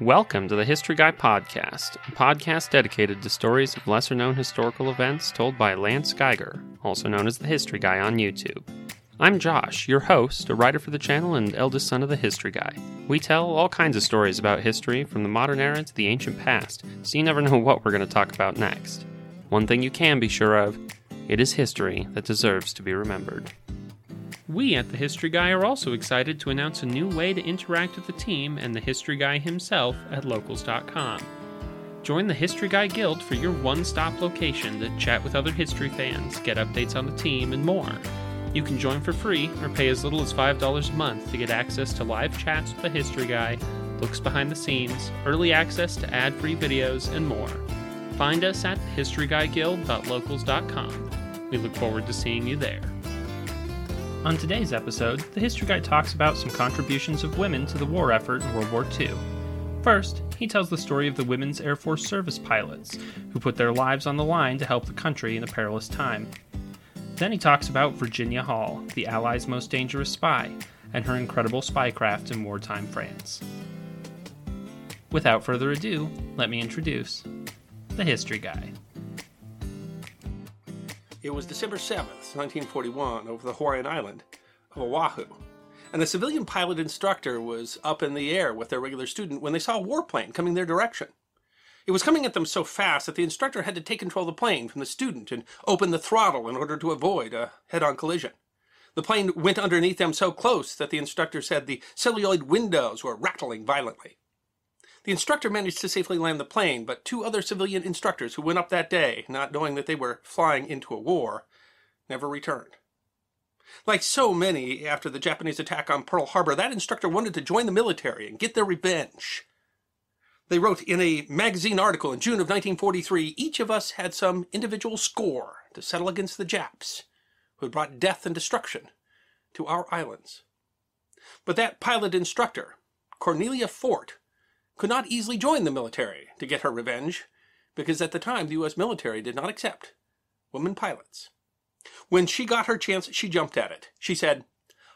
Welcome to the History Guy Podcast, a podcast dedicated to stories of lesser known historical events told by Lance Geiger, also known as the History Guy on YouTube. I'm Josh, your host, a writer for the channel and eldest son of the History Guy. We tell all kinds of stories about history, from the modern era to the ancient past, so you never know what we're going to talk about next. One thing you can be sure of it is history that deserves to be remembered. We at the History Guy are also excited to announce a new way to interact with the team and the History Guy himself at locals.com. Join the History Guy Guild for your one stop location to chat with other history fans, get updates on the team, and more. You can join for free or pay as little as $5 a month to get access to live chats with the History Guy, looks behind the scenes, early access to ad free videos, and more. Find us at historyguyguild.locals.com. We look forward to seeing you there. On today's episode, the History Guy talks about some contributions of women to the war effort in World War II. First, he tells the story of the Women's Air Force service pilots, who put their lives on the line to help the country in a perilous time. Then he talks about Virginia Hall, the Allies' most dangerous spy, and her incredible spycraft in wartime France. Without further ado, let me introduce the History Guy. It was December 7th, 1941, over the Hawaiian island of Oahu. And the civilian pilot instructor was up in the air with their regular student when they saw a warplane coming their direction. It was coming at them so fast that the instructor had to take control of the plane from the student and open the throttle in order to avoid a head on collision. The plane went underneath them so close that the instructor said the celluloid windows were rattling violently. The instructor managed to safely land the plane, but two other civilian instructors who went up that day, not knowing that they were flying into a war, never returned. Like so many after the Japanese attack on Pearl Harbor, that instructor wanted to join the military and get their revenge. They wrote in a magazine article in June of 1943 each of us had some individual score to settle against the Japs, who had brought death and destruction to our islands. But that pilot instructor, Cornelia Fort, could not easily join the military to get her revenge, because at the time the U.S. military did not accept women pilots. When she got her chance, she jumped at it. She said,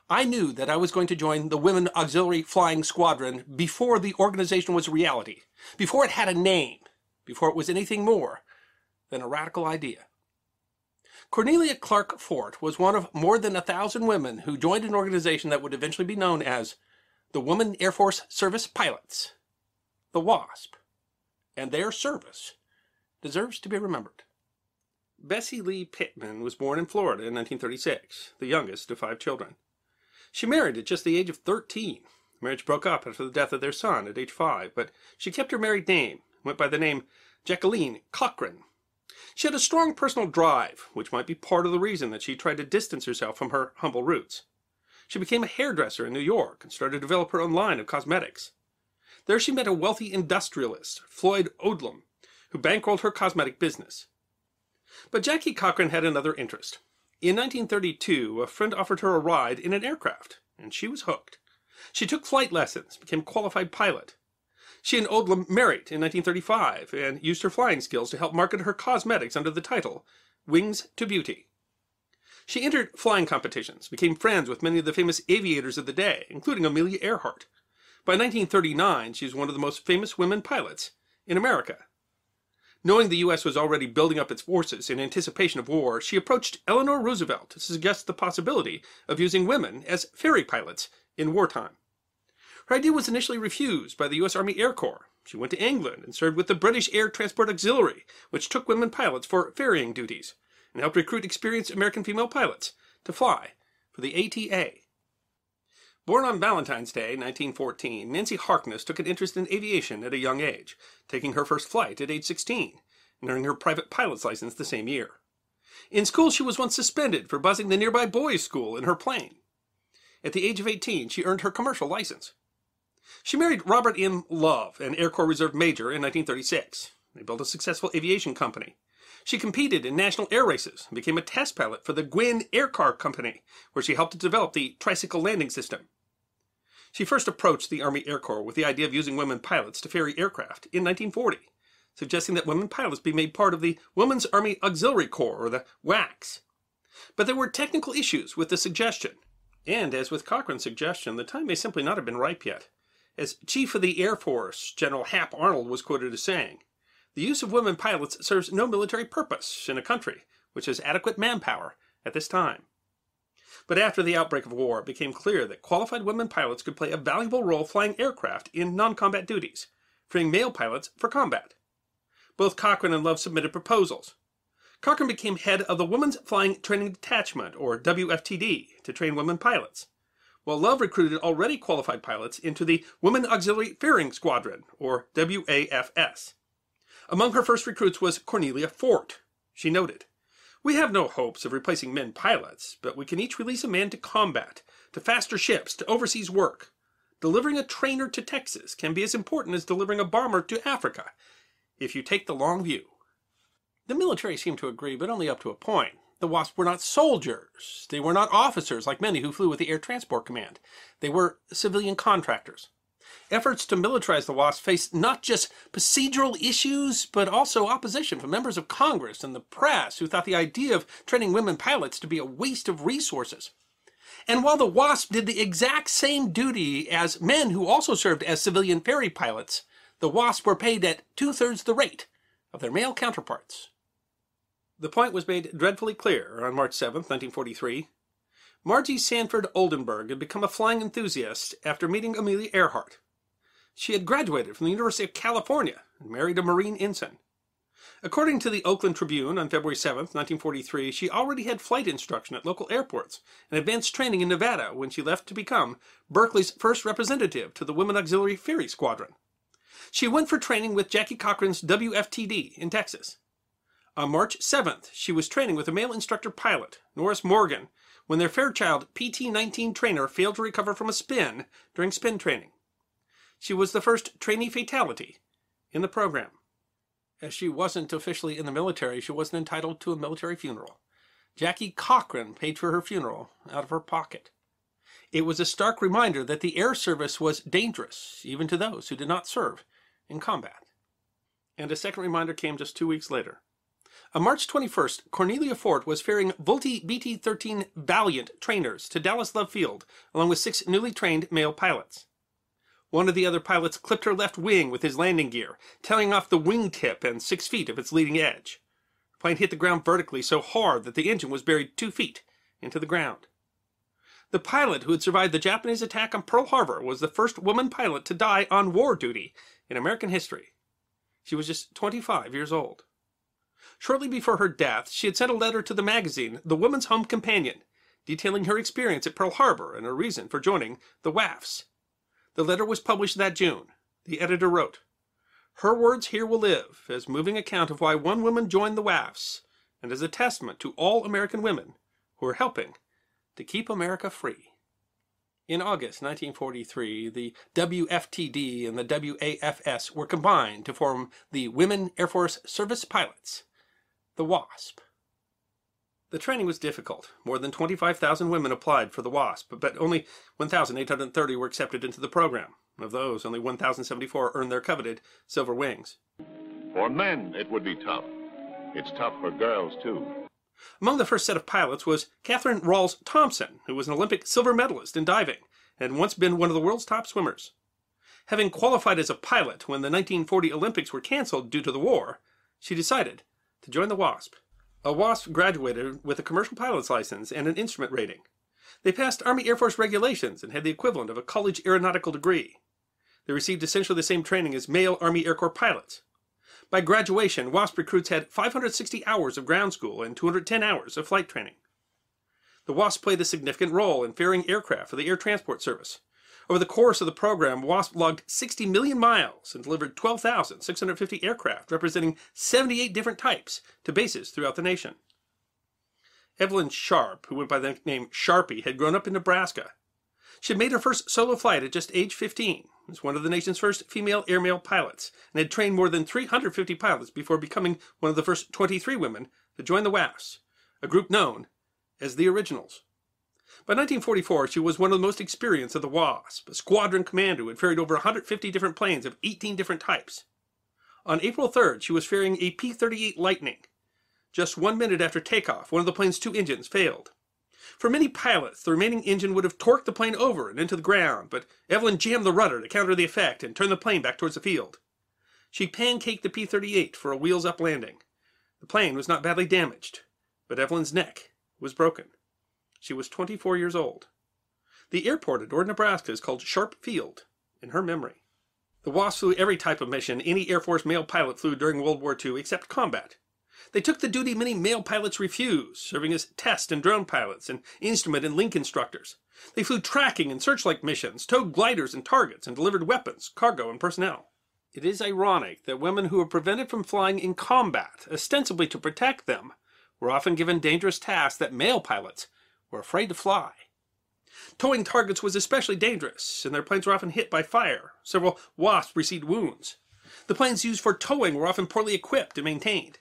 I knew that I was going to join the Women Auxiliary Flying Squadron before the organization was a reality, before it had a name, before it was anything more than a radical idea. Cornelia Clark Fort was one of more than a thousand women who joined an organization that would eventually be known as the Women Air Force Service Pilots the WASP, and their service deserves to be remembered. Bessie Lee Pittman was born in Florida in 1936, the youngest of five children. She married at just the age of 13. marriage broke up after the death of their son at age five, but she kept her married name, went by the name Jacqueline Cochran. She had a strong personal drive, which might be part of the reason that she tried to distance herself from her humble roots. She became a hairdresser in New York and started to develop her own line of cosmetics. There she met a wealthy industrialist, Floyd Odlum, who bankrolled her cosmetic business. But Jackie Cochran had another interest. In 1932, a friend offered her a ride in an aircraft, and she was hooked. She took flight lessons, became a qualified pilot. She and Odlum married in 1935 and used her flying skills to help market her cosmetics under the title Wings to Beauty. She entered flying competitions, became friends with many of the famous aviators of the day, including Amelia Earhart. By 1939, she was one of the most famous women pilots in America. Knowing the U.S. was already building up its forces in anticipation of war, she approached Eleanor Roosevelt to suggest the possibility of using women as ferry pilots in wartime. Her idea was initially refused by the U.S. Army Air Corps. She went to England and served with the British Air Transport Auxiliary, which took women pilots for ferrying duties, and helped recruit experienced American female pilots to fly for the ATA. Born on Valentine's Day, 1914, Nancy Harkness took an interest in aviation at a young age, taking her first flight at age 16 and earning her private pilot's license the same year. In school, she was once suspended for buzzing the nearby boys' school in her plane. At the age of 18, she earned her commercial license. She married Robert M. Love, an Air Corps Reserve major, in 1936. They built a successful aviation company. She competed in national air races and became a test pilot for the Gwinn Aircar Company, where she helped to develop the tricycle landing system. She first approached the Army Air Corps with the idea of using women pilots to ferry aircraft in 1940, suggesting that women pilots be made part of the Women's Army Auxiliary Corps, or the WACS. But there were technical issues with the suggestion, and as with Cochran's suggestion, the time may simply not have been ripe yet. As Chief of the Air Force, General Hap Arnold was quoted as saying, The use of women pilots serves no military purpose in a country which has adequate manpower at this time. But after the outbreak of war, it became clear that qualified women pilots could play a valuable role flying aircraft in non combat duties, freeing male pilots for combat. Both Cochran and Love submitted proposals. Cochran became head of the Women's Flying Training Detachment, or WFTD, to train women pilots, while Love recruited already qualified pilots into the Women Auxiliary Ferrying Squadron, or WAFS. Among her first recruits was Cornelia Fort. She noted, We have no hopes of replacing men pilots, but we can each release a man to combat, to faster ships, to overseas work. Delivering a trainer to Texas can be as important as delivering a bomber to Africa, if you take the long view. The military seemed to agree, but only up to a point. The WASP were not soldiers. They were not officers like many who flew with the Air Transport Command. They were civilian contractors. Efforts to militarize the WASP faced not just procedural issues, but also opposition from members of Congress and the press who thought the idea of training women pilots to be a waste of resources. And while the WASP did the exact same duty as men who also served as civilian ferry pilots, the WASP were paid at two thirds the rate of their male counterparts. The point was made dreadfully clear on March 7, 1943. Margie Sanford Oldenburg had become a flying enthusiast after meeting Amelia Earhart. She had graduated from the University of California and married a Marine ensign. According to the Oakland Tribune on February 7, 1943, she already had flight instruction at local airports and advanced training in Nevada when she left to become Berkeley's first representative to the Women Auxiliary Ferry Squadron. She went for training with Jackie Cochran's WFTD in Texas. On March 7th, she was training with a male instructor pilot, Norris Morgan, when their Fairchild PT 19 trainer failed to recover from a spin during spin training. She was the first trainee fatality in the program. As she wasn't officially in the military, she wasn't entitled to a military funeral. Jackie Cochran paid for her funeral out of her pocket. It was a stark reminder that the air service was dangerous, even to those who did not serve in combat. And a second reminder came just two weeks later. On March 21st, Cornelia Fort was ferrying Vultee BT 13 Valiant trainers to Dallas Love Field, along with six newly trained male pilots. One of the other pilots clipped her left wing with his landing gear, tearing off the wingtip and six feet of its leading edge. The plane hit the ground vertically so hard that the engine was buried two feet into the ground. The pilot who had survived the Japanese attack on Pearl Harbor was the first woman pilot to die on war duty in American history. She was just 25 years old. Shortly before her death, she had sent a letter to the magazine The Woman's Home Companion, detailing her experience at Pearl Harbor and her reason for joining the WAFs. The letter was published that June. The editor wrote, Her words here will live as moving account of why one woman joined the WAFs and as a testament to all American women who are helping to keep America free. In August 1943, the WFTD and the WAFS were combined to form the Women Air Force Service Pilots, the WASP. The training was difficult. More than 25,000 women applied for the WASP, but only 1,830 were accepted into the program. Of those, only 1,074 earned their coveted silver wings. For men, it would be tough. It's tough for girls, too. Among the first set of pilots was Catherine Rawls Thompson, who was an Olympic silver medalist in diving and once been one of the world's top swimmers. Having qualified as a pilot when the 1940 Olympics were canceled due to the war, she decided to join the WASP. A WASP graduated with a commercial pilot's license and an instrument rating. They passed Army Air Force regulations and had the equivalent of a college aeronautical degree. They received essentially the same training as male Army Air Corps pilots. By graduation, WASP recruits had 560 hours of ground school and 210 hours of flight training. The WASP played a significant role in ferrying aircraft for the Air Transport Service. Over the course of the program, WASP logged 60 million miles and delivered 12,650 aircraft, representing 78 different types, to bases throughout the nation. Evelyn Sharp, who went by the name Sharpie, had grown up in Nebraska. She had made her first solo flight at just age 15, as one of the nation's first female airmail pilots, and had trained more than 350 pilots before becoming one of the first 23 women to join the WAFs, a group known as the Originals. By 1944, she was one of the most experienced of the WASP, a squadron commander who had ferried over 150 different planes of 18 different types. On April 3rd, she was ferrying a P 38 Lightning. Just one minute after takeoff, one of the plane's two engines failed. For many pilots, the remaining engine would have torqued the plane over and into the ground, but Evelyn jammed the rudder to counter the effect and turned the plane back towards the field. She pancaked the P 38 for a wheels up landing. The plane was not badly damaged, but Evelyn's neck was broken. She was 24 years old. The airport at Ord, Nebraska is called Sharp Field in her memory. The Wasp flew every type of mission any Air Force male pilot flew during World War II except combat. They took the duty many male pilots refused, serving as test and drone pilots and instrument and link instructors. They flew tracking and searchlight missions, towed gliders and targets, and delivered weapons, cargo, and personnel. It is ironic that women who were prevented from flying in combat, ostensibly to protect them, were often given dangerous tasks that male pilots were afraid to fly. Towing targets was especially dangerous, and their planes were often hit by fire. Several wasps received wounds. The planes used for towing were often poorly equipped and maintained.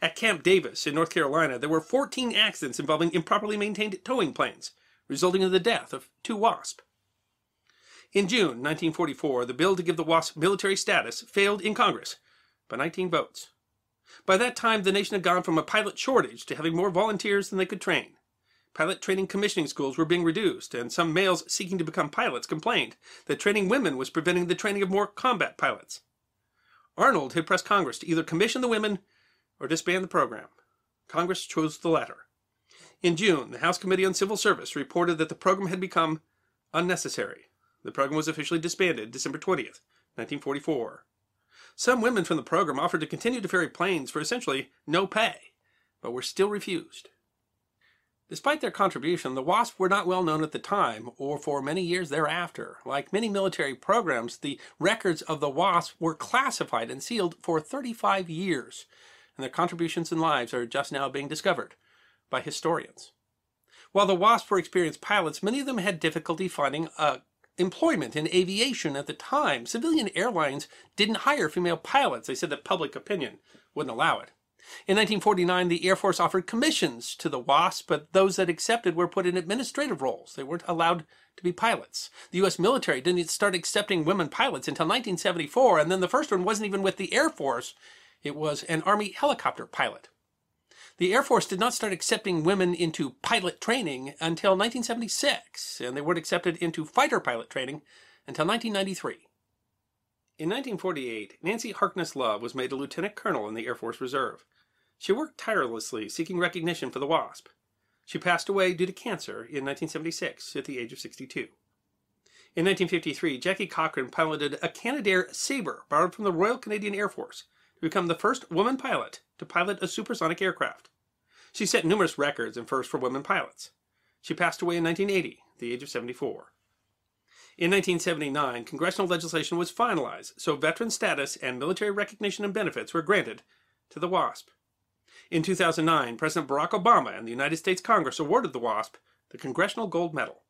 At Camp Davis in North Carolina, there were 14 accidents involving improperly maintained towing planes, resulting in the death of two wasps. In June 1944, the bill to give the WASP military status failed in Congress by 19 votes. By that time, the nation had gone from a pilot shortage to having more volunteers than they could train. Pilot training commissioning schools were being reduced, and some males seeking to become pilots complained that training women was preventing the training of more combat pilots. Arnold had pressed Congress to either commission the women or disband the program. Congress chose the latter. In June, the House Committee on Civil Service reported that the program had become unnecessary. The program was officially disbanded December 20th, 1944. Some women from the program offered to continue to ferry planes for essentially no pay, but were still refused. Despite their contribution, the WASP were not well known at the time or for many years thereafter. Like many military programs, the records of the WASP were classified and sealed for 35 years, and their contributions and lives are just now being discovered by historians. While the WASP were experienced pilots, many of them had difficulty finding uh, employment in aviation at the time. Civilian airlines didn't hire female pilots. They said that public opinion wouldn't allow it. In 1949, the Air Force offered commissions to the WASP, but those that accepted were put in administrative roles. They weren't allowed to be pilots. The U.S. military didn't start accepting women pilots until 1974, and then the first one wasn't even with the Air Force. It was an Army helicopter pilot. The Air Force did not start accepting women into pilot training until 1976, and they weren't accepted into fighter pilot training until 1993. In 1948, Nancy Harkness Love was made a lieutenant colonel in the Air Force Reserve. She worked tirelessly seeking recognition for the WASP. She passed away due to cancer in 1976 at the age of 62. In 1953, Jackie Cochran piloted a Canadair Sabre borrowed from the Royal Canadian Air Force to become the first woman pilot to pilot a supersonic aircraft. She set numerous records and firsts for women pilots. She passed away in 1980, at the age of 74. In 1979, congressional legislation was finalized, so veteran status and military recognition and benefits were granted to the WASP. In 2009, President Barack Obama and the United States Congress awarded the WASP the Congressional Gold Medal.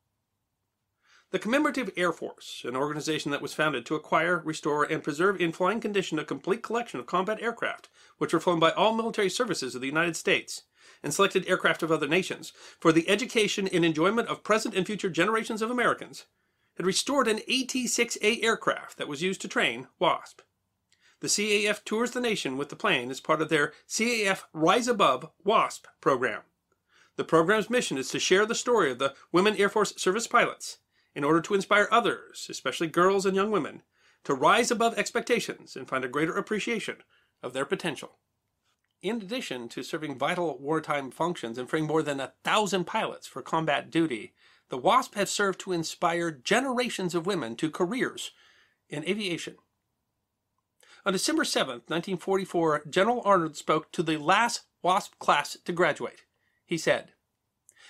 The Commemorative Air Force, an organization that was founded to acquire, restore, and preserve in flying condition a complete collection of combat aircraft, which were flown by all military services of the United States, and selected aircraft of other nations, for the education and enjoyment of present and future generations of Americans, had restored an AT-6A aircraft that was used to train WASP. The CAF tours the nation with the plane as part of their CAF Rise Above WASP program. The program's mission is to share the story of the women Air Force service pilots in order to inspire others, especially girls and young women, to rise above expectations and find a greater appreciation of their potential. In addition to serving vital wartime functions and freeing more than a thousand pilots for combat duty, the WASP has served to inspire generations of women to careers in aviation. On December 7, 1944, General Arnold spoke to the last WASP class to graduate. He said,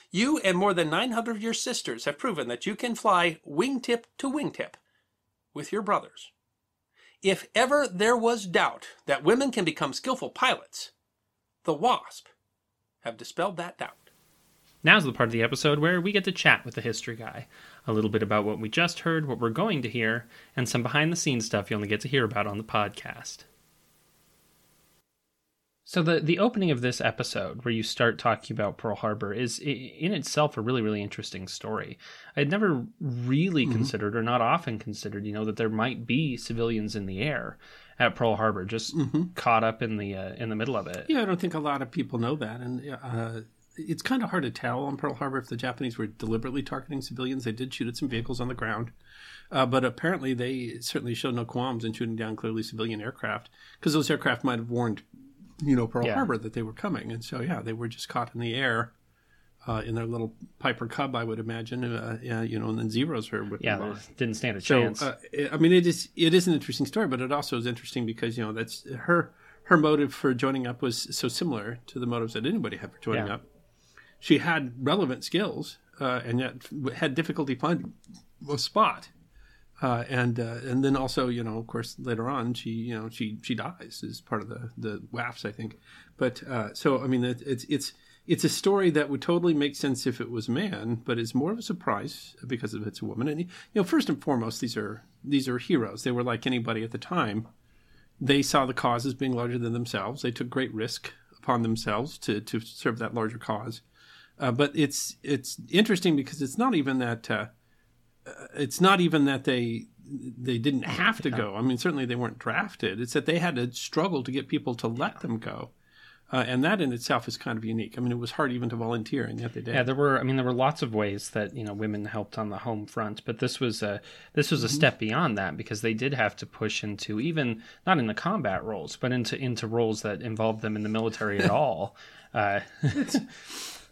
You and more than 900 of your sisters have proven that you can fly wingtip to wingtip with your brothers. If ever there was doubt that women can become skillful pilots, the WASP have dispelled that doubt. Now's the part of the episode where we get to chat with the history guy. A little bit about what we just heard, what we're going to hear, and some behind the scenes stuff you only get to hear about on the podcast. So the the opening of this episode, where you start talking about Pearl Harbor, is in itself a really really interesting story. I'd never really mm-hmm. considered, or not often considered, you know, that there might be civilians in the air at Pearl Harbor, just mm-hmm. caught up in the uh, in the middle of it. Yeah, I don't think a lot of people know that, and uh, it's kind of hard to tell on Pearl Harbor if the Japanese were deliberately targeting civilians. They did shoot at some vehicles on the ground, uh, but apparently they certainly showed no qualms in shooting down clearly civilian aircraft because those aircraft might have warned, you know, Pearl Yeah. Harbor that they were coming, and so yeah, they were just caught in the air. Uh, in their little Piper Cub, I would imagine, uh, yeah, you know, and then Zeros were with Yeah, them didn't stand a So, chance. uh, I mean, it is it is an interesting story, but it also is interesting because you know that's her her motive for joining up was so similar to the motives that anybody had for joining Yeah. up. She had relevant skills, uh, and yet had difficulty finding a spot. Uh, and uh, and then also, you know, of course, later on, she you know she she dies as part of the the WAFs, I think. But uh, so I mean, it, it's it's it's a story that would totally make sense if it was a man, but it's more of a surprise because of it's a woman. And you know, first and foremost, these are these are heroes. They were like anybody at the time. They saw the cause as being larger than themselves. They took great risk upon themselves to to serve that larger cause. Uh, but it's it's interesting because it's not even that uh, uh, it's not even that they they didn't have to go. I mean, certainly they weren't drafted. It's that they had to struggle to get people to let them go, uh, and that in itself is kind of unique. I mean, it was hard even to volunteer, and yet they did. yeah, there were. I mean, there were lots of ways that you know women helped on the home front, but this was a this was a step beyond that because they did have to push into even not in the combat roles, but into into roles that involved them in the military at all. Uh,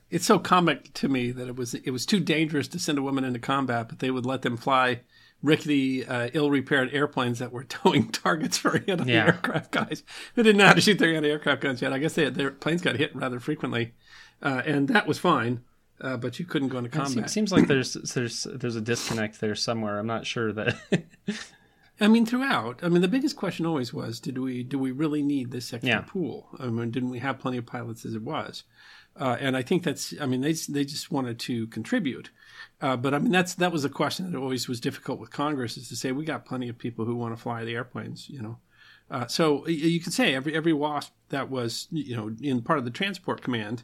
it's so comic to me that it was it was too dangerous to send a woman into combat, but they would let them fly rickety, uh, ill-repaired airplanes that were towing targets for anti Yeah. aircraft guys who didn't know how to shoot their anti-aircraft guns yet. I guess they, their planes got hit rather frequently, uh, and that was fine. Uh, but you couldn't go into combat. It seems like there's there's there's a disconnect there somewhere. I'm not sure that. I mean, throughout. I mean, the biggest question always was: Did we do we really need this extra Yeah. pool? I mean, didn't we have plenty of pilots as it was? Uh, and I think that's. I mean, they they just wanted to contribute, uh, but I mean that's that was a question that always was difficult with Congress is to say we got plenty of people who want to fly the airplanes, you know. Uh, so you could say every every WASP that was you know in part of the transport command.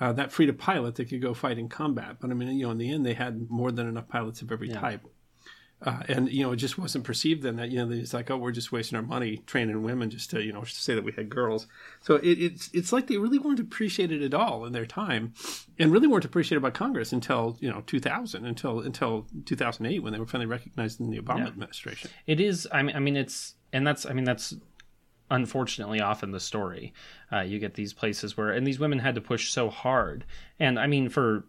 Uh, that freed a pilot that could go fight in combat, but I mean, you know, in the end, they had more than enough pilots of every type. Uh, and you know, it just wasn't perceived then that you know it's like, oh, we're just wasting our money training women just to you know say that we had girls. So it, it's it's like they really weren't appreciated at all in their time, and really weren't appreciated by Congress until you know 2000, until until 2008 when they were finally recognized in the Obama administration. It is. I mean, I mean, it's and that's. I mean, that's unfortunately often the story. Uh, you get these places where, and these women had to push so hard, and I mean, for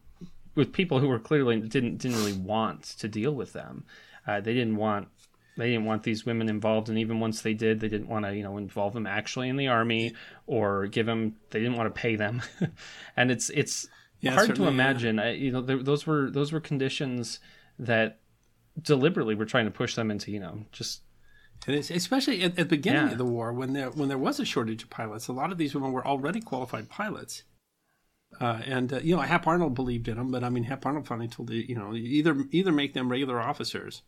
with people who were clearly didn't didn't really want to deal with them. Uh, they didn't want. They didn't want these women involved, and even once they did, they didn't want to, you know, involve them actually in the army or give them. They didn't want to pay them, and it's it's Yeah, hard to certainly, yeah. imagine. I, you know, those were those were conditions that deliberately were trying to push them into, you know, just And it's, especially at, at the beginning Yeah. of the war, when there when there was a shortage of pilots, a lot of these women were already qualified pilots. Uh, and uh, you know, Hap Arnold believed in them, but I mean, Hap Arnold finally told the you know either either make them regular officers,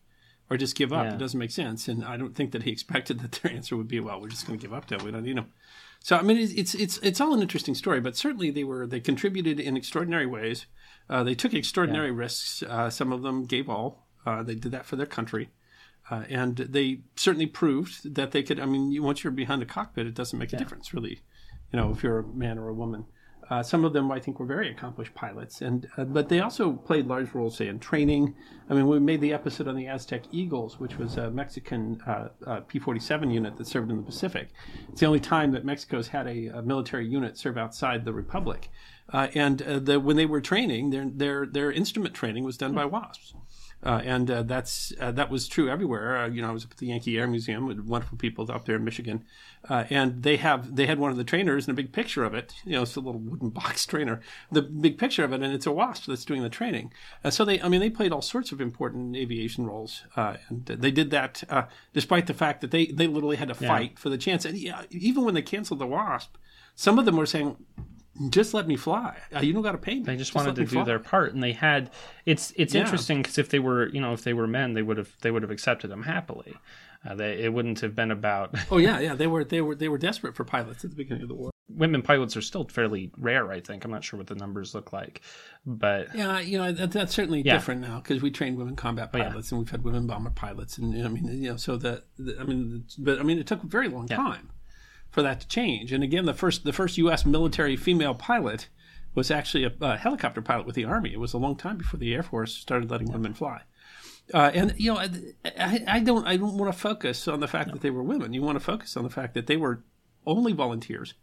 or just give up. Yeah. It doesn't make sense, and I don't think that he expected that their answer would be, well, we're just going to give up. Till we don't need them. So I mean, it's, it's it's all an interesting story, but certainly they were they contributed in extraordinary ways. Uh, they took extraordinary risks. Uh, some of them gave all. Uh, they did that for their country. Uh, and they certainly proved that they could. I mean, once you're behind the cockpit, it doesn't make a difference, really. You know, if you're a man or a woman. Uh, some of them, I think, were very accomplished pilots, and uh, but they also played large roles, say, in training. I mean, we made the episode on the Aztec Eagles, which was a Mexican uh, uh, P-47 unit that served in the Pacific. It's the only time that Mexico's had a, a military unit serve outside the Republic. Uh, and the, when they were training, their their their instrument training was done by WASPs. Uh, and uh, that's uh, that was true everywhere. Uh, you know, I was up at the Yankee Air Museum with wonderful people up there in Michigan, uh, and they have they had one of the trainers and a big picture of it. You know, it's a little wooden box trainer, the big picture of it, and it's a wasp that's doing the training. Uh, so they, I mean, they played all sorts of important aviation roles, uh, and they did that uh, despite the fact that they they literally had to fight for the chance. And yeah, even when they canceled the wasp, some of them were saying. Just let me fly. Uh, you don't got to pay me. they just, let wanted to do fly." their part, and they had. It's it's Yeah. interesting because if they were, you know, if they were men, they would have they would have accepted them happily. Uh, they, it wouldn't have been about Oh yeah, yeah. They were they were they were desperate for pilots at the beginning of the war. women pilots are still fairly rare. I think I'm not sure what the numbers look like, but Yeah, you know that, that's certainly Yeah. different now because we train women combat yeah. pilots and we've had women bomber pilots, and I mean, you know, so that the, I mean, but I mean, it took a very long time for that to change. And again, the first the first U.S. military female pilot was actually a, a helicopter pilot with the Army. It was a long time before the Air Force started letting women fly. Uh, and you know, I, I don't I don't want to focus on the fact that they were women. You want to focus on the fact that they were only volunteers.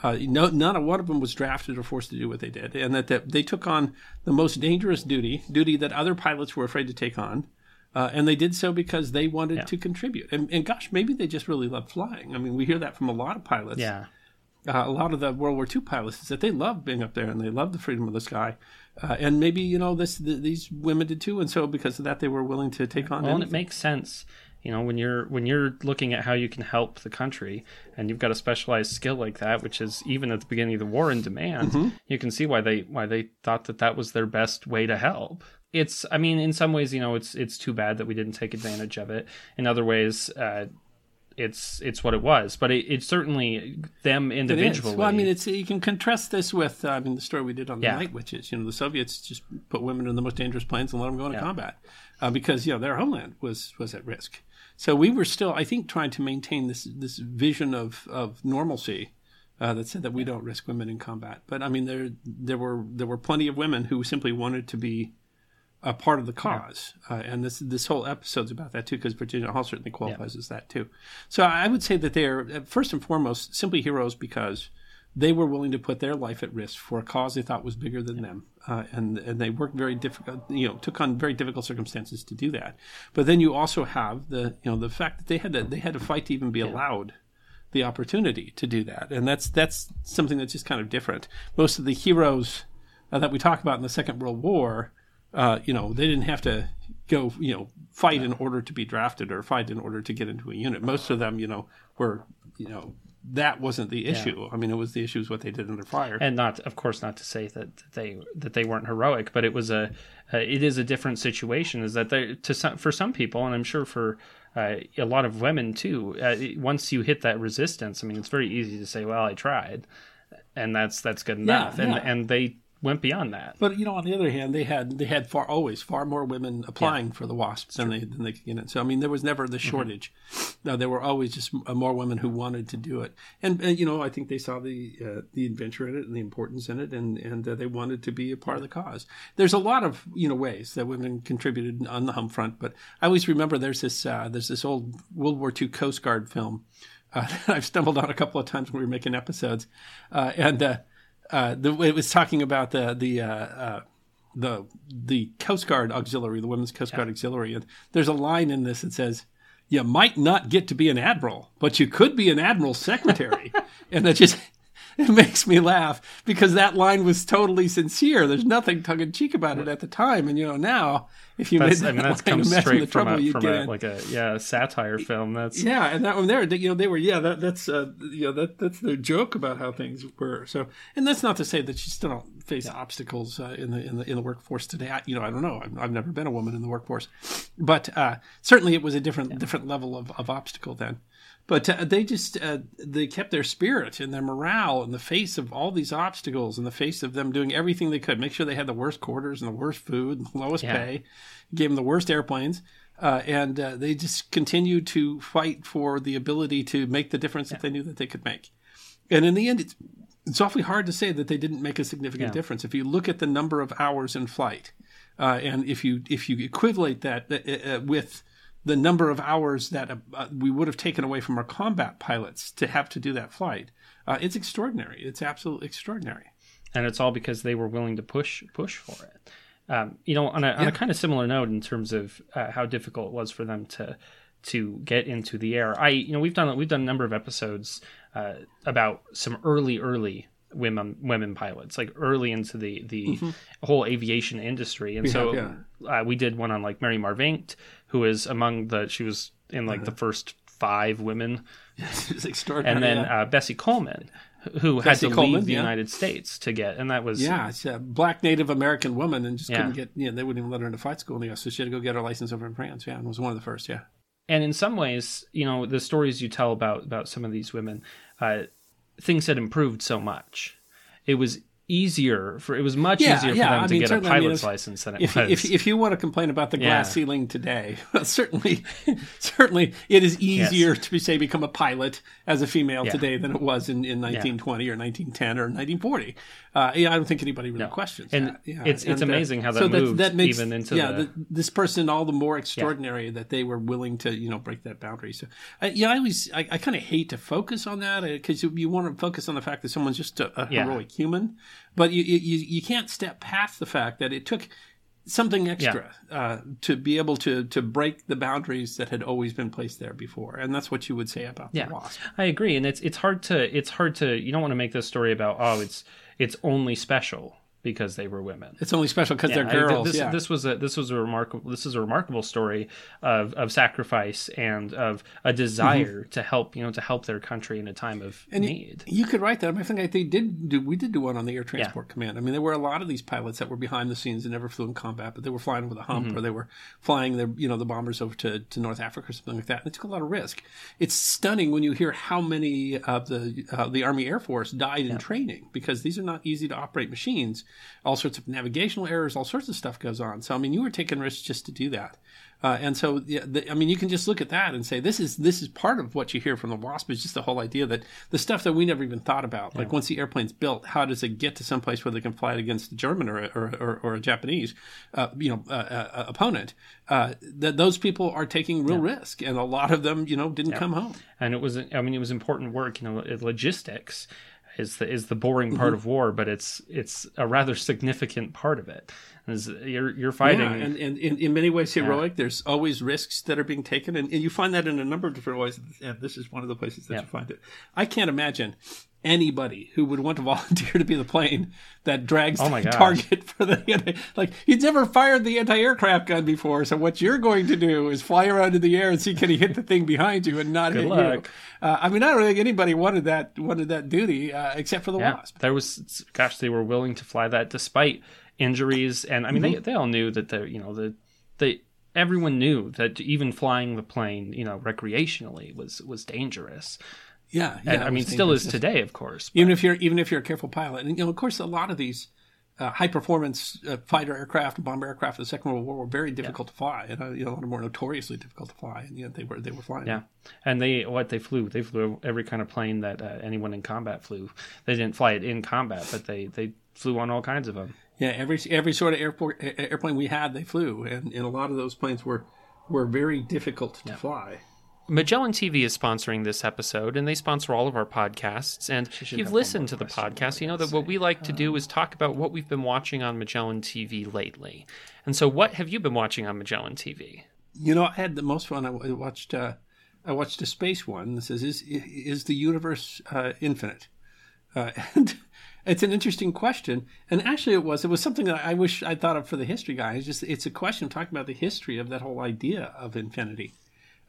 Uh, no, none one of them was drafted or forced to do what they did, and that, that they took on the most dangerous duty, duty that other pilots were afraid to take on, uh, and they did so because they wanted Yeah. to contribute. And, and gosh, maybe they just really loved flying. I mean, we hear that from a lot of pilots Yeah. uh, a lot of the World War II pilots is that they love being up there and they love the freedom of the sky. Uh, and maybe you know this th- these women did too, and so because of that, they were willing to take on. Well, and it makes sense. You know, when you're when you're looking at how you can help the country, and you've got a specialized skill like that, which is even at the beginning of the war in demand, Mm-hmm. you can see why they why they thought that that was their best way to help. It's, I mean, in some ways, you know, it's it's too bad that we didn't take advantage of it. In other ways, uh, it's it's what it was. But it, it's certainly them individually. Well, I mean, it's you can contrast this with uh, I mean the story we did on the Yeah. night witches. You know, the Soviets just put women in the most dangerous planes and let them go into Yeah. combat uh, because you know their homeland was was at risk. So we were still, I think, trying to maintain this this vision of of normalcy. Uh, that said that we don't risk women in combat, but I mean there there were there were plenty of women who simply wanted to be a part of the cause, uh, and this this whole episode's about that too, because Virginia Hall certainly qualifies as that too. So I would say that they're uh, first and foremost simply heroes because they were willing to put their life at risk for a cause they thought was bigger than them, uh, and and they worked very difficult, you know, took on very difficult circumstances to do that. But then you also have the you know the fact that they had to they had to fight to even be allowed the opportunity to do that, and that's that's something that's just kind of different. Most of the heroes uh, that we talk about in the Second World War, uh, you know, they didn't have to go, you know, fight in order to be drafted or fight in order to get into a unit. Most of them, you know, were, you know, that wasn't the issue. I mean, it was the issue is what they did under fire. and not of course not to say that they that they weren't heroic but it was a uh, it is a different situation is that they to some for some people and i'm sure for uh, a lot of women too uh, once you hit that resistance i mean it's very easy to say well i tried and that's that's good enough and yeah. and they went beyond that But you know, on the other hand, they had they had far always far more women applying for the WASP than they than they could get in. So I mean, there was never the shortage. No, there were always just uh, more women who wanted to do it, and, and you know, I think they saw the uh, the adventure in it and the importance in it, and and uh, they wanted to be a part of the cause. There's a lot of you know ways that women contributed on the home front, but I always remember there's this uh, there's this old World War II Coast Guard film. Uh, that I've stumbled on a couple of times when we were making episodes, uh, and uh, the, it was talking about the the uh, uh, the the Coast Guard auxiliary, the Women's Coast Guard auxiliary, and there's a line in this that says, "You might not get to be an admiral, but you could be an admiral's secretary," and that just it makes me laugh because that line was totally sincere. There's nothing tongue in cheek about it at the time, and you know now if you that's made i that mean that's line, comes straight the from trouble a from get a like a yeah satire film that's Yeah, and that one there, you know, they were yeah, that that's uh, you know that that's their joke about how things were. So, and that's not to say that you still don't face obstacles uh, in the in the in the workforce today. I, you know, I don't know. I've, I've never been a woman in the workforce, but uh, certainly it was a different different level of, of obstacle then. But uh, they just uh, they kept their spirit and their morale in the face of all these obstacles, in the face of them doing everything they could, make sure they had the worst quarters and the worst food, and the lowest Yeah. pay, gave them the worst airplanes, uh, and uh, they just continued to fight for the ability to make the difference that they knew that they could make. And in the end, it's it's awfully hard to say that they didn't make a significant Yeah. difference. If you look at the number of hours in flight, uh, and if you if you equivalent that uh, with the number of hours that uh, uh, we would have taken away from our combat pilots to have to do that flight, uh, it's extraordinary. It's absolutely extraordinary. and it's all because they were willing to push push for it. Um, you know, on a, on a kind of similar note in terms of uh, how difficult it was for them to to get into the air. I you know we've done we've done a number of episodes uh, about some early early women women pilots like early into the the whole aviation industry and so have, uh, we did one on like Mary Marvingt who is among the she was in like Uh-huh. the first five women it's extraordinary. and then uh, Bessie Coleman who Bessie had to Coleman, leave the yeah. United States to get and that was Yeah, it's a black Native American woman, and just Yeah. couldn't get. You know, they wouldn't even let her into flight school in the U.S., so she had to go get her license over in France. Yeah, and was one of the first. Yeah, and in some ways, you know, the stories you tell about about some of these women, uh, things had improved so much. It was easier for it was much Yeah, easier for yeah, them I to mean, get a certainly, I mean, pilot's if- license than it if, was. if, if you want to complain about the glass Yeah. ceiling today, well, certainly, certainly it is easier to say become a pilot as a female today than it was in, in 1920 or 1910 or 1940. Uh, yeah, I don't think anybody really questions And that. Yeah. it's- it's And, uh, amazing how that moved even into yeah, the- this person all the more extraordinary that they were willing to you know break that boundary. So uh, yeah, I always I, I kind of hate to focus on that because you, you want to focus on the fact that someone's just a, a heroic human, but you, you you can't step past the fact that it took something extra uh, to be able to to break the boundaries that had always been placed there before, and that's what you would say about Yeah, the wasp. I agree, and it's it's hard to it's hard to you don't want to make this story about oh it's it's only special because they were women. It's only special because Yeah, they're I- girls. this, yeah. this was a this was a remarkable this is a remarkable story of, of sacrifice and of a desire to help you know to help their country in a time of Mm-hmm. And need. You could write that. I, mean, I think they did do. We did do one on the Air Transport Command. I mean, there were a lot of these pilots that were behind the scenes and never flew in combat, but they were flying with a hump, Mm-hmm. or they were flying the you know the bombers over to, to North Africa or something like that. And it took a lot of risk. It's stunning when you hear how many of the uh, the Army Air Force died in training because these are not easy to operate machines. All sorts of navigational errors, all sorts of stuff goes on. So I mean, you were taking risks just to do that. Uh, and so, yeah, the, I mean, you can just look at that and say this is this is part of what you hear from the WASP is just the whole idea that the stuff that we never even thought about, like once the airplane's built, how does it get to some place where they can fly it against a German or a, or, or, or a Japanese, uh, you know, uh, uh, opponent? Uh, that those people are taking real risk, and a lot of them, you know, didn't come home. and it was I mean it was important work you know logistics is the is the boring part Mm-hmm. of war but it's it's a rather significant part of it is you're you're fighting Yeah, and, and in, in many ways heroic. There's always risks that are being taken, and, and you find that in a number of different ways. And this is one of the places that Yeah. you find it. I can't imagine anybody who would want to volunteer to be the plane that drags Oh the gosh. target for the anti- like he's never fired the anti-aircraft gun before. So what you're going to do is fly around in the air and see can he hit the thing behind you and not hit luck. you. Uh, I mean, I don't think anybody wanted that wanted that duty uh, except for the yeah wasp. there was gosh they were willing to fly that despite injuries and I mean Mm-hmm. they they all knew that the you know the the everyone knew that even flying the plane you know recreationally was was dangerous Yeah, yeah. and I mean still is today of course even if you're even if you're a careful pilot. And you know, of course, a lot of these uh, high performance uh, fighter aircraft, bomber aircraft of the Second World War were very difficult to fly, and uh, you know, a lot more notoriously difficult to fly, and yet they were they were flying. Yeah, and they what they flew they flew every kind of plane that uh, anyone in combat flew. They didn't fly it in combat, but they they flew on all kinds of them. yeah. Every every sort of airport airplane we had, they flew, and, and a lot of those planes were were very difficult to fly. Magellan TV is sponsoring this episode, and they sponsor all of our podcasts. And if you've listened to the podcast, you know that what we like to do is talk about what we've been watching on Magellan TV lately. And so, what have you been watching on Magellan TV? You know, I had the most fun. I I watched uh, I watched a space one that says, "Is is the universe uh, infinite?" Uh, and it's an interesting question. And actually, it was it was something that I wish I thought of for the history guy. It's just it's a question talking about the history of that whole idea of infinity.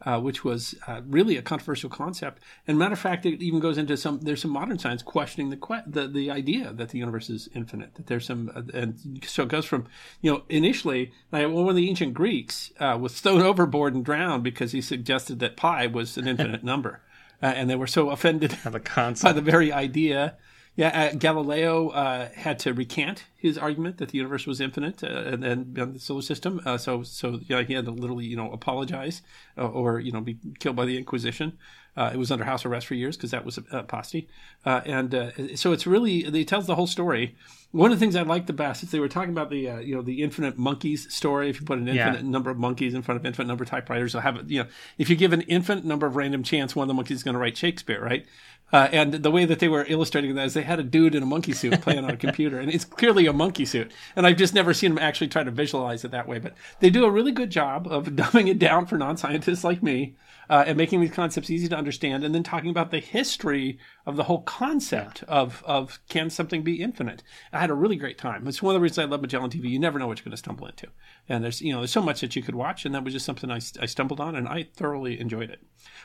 Uh, which was uh, really a controversial concept, and matter of fact, it even goes into some. There's some modern science questioning the que- the the idea that the universe is infinite. That there's some, uh, and so it goes from, you know, initially, like one of the ancient Greeks uh, was thrown overboard and drowned because he suggested that pi was an infinite number, uh, and they were so offended by The concept, by the very idea. Yeah, uh, Galileo uh, had to recant his argument that the universe was infinite uh, and, and beyond the solar system. Uh, so, so yeah, he had to literally, you know, apologize uh, or you know be killed by the Inquisition. Uh, it was under house arrest for years because that was apostasy. Uh, and uh, so it's really it tells the whole story. One of the things I liked the best is they were talking about the uh, you know the infinite monkeys story. If you put an Yeah. infinite number of monkeys in front of infinite number of typewriters, you'll have it. You know, if you give an infinite number of random chance, one of the monkeys is going to write Shakespeare, right? Uh, and the way that they were illustrating that is they had a dude in a monkey suit playing on a computer, and it's clearly a monkey suit. And I've just never seen them actually try to visualize it that way. But they do a really good job of dumbing it down for non-scientists like me uh, and making these concepts easy to understand, and then talking about the history of the whole concept of of can something be infinite. I had a really great time. It's one of the reasons I love Magellan TV. You never know what you're going to stumble into, and there's you know there's so much that you could watch, and that was just something I, I stumbled on, and I thoroughly enjoyed it.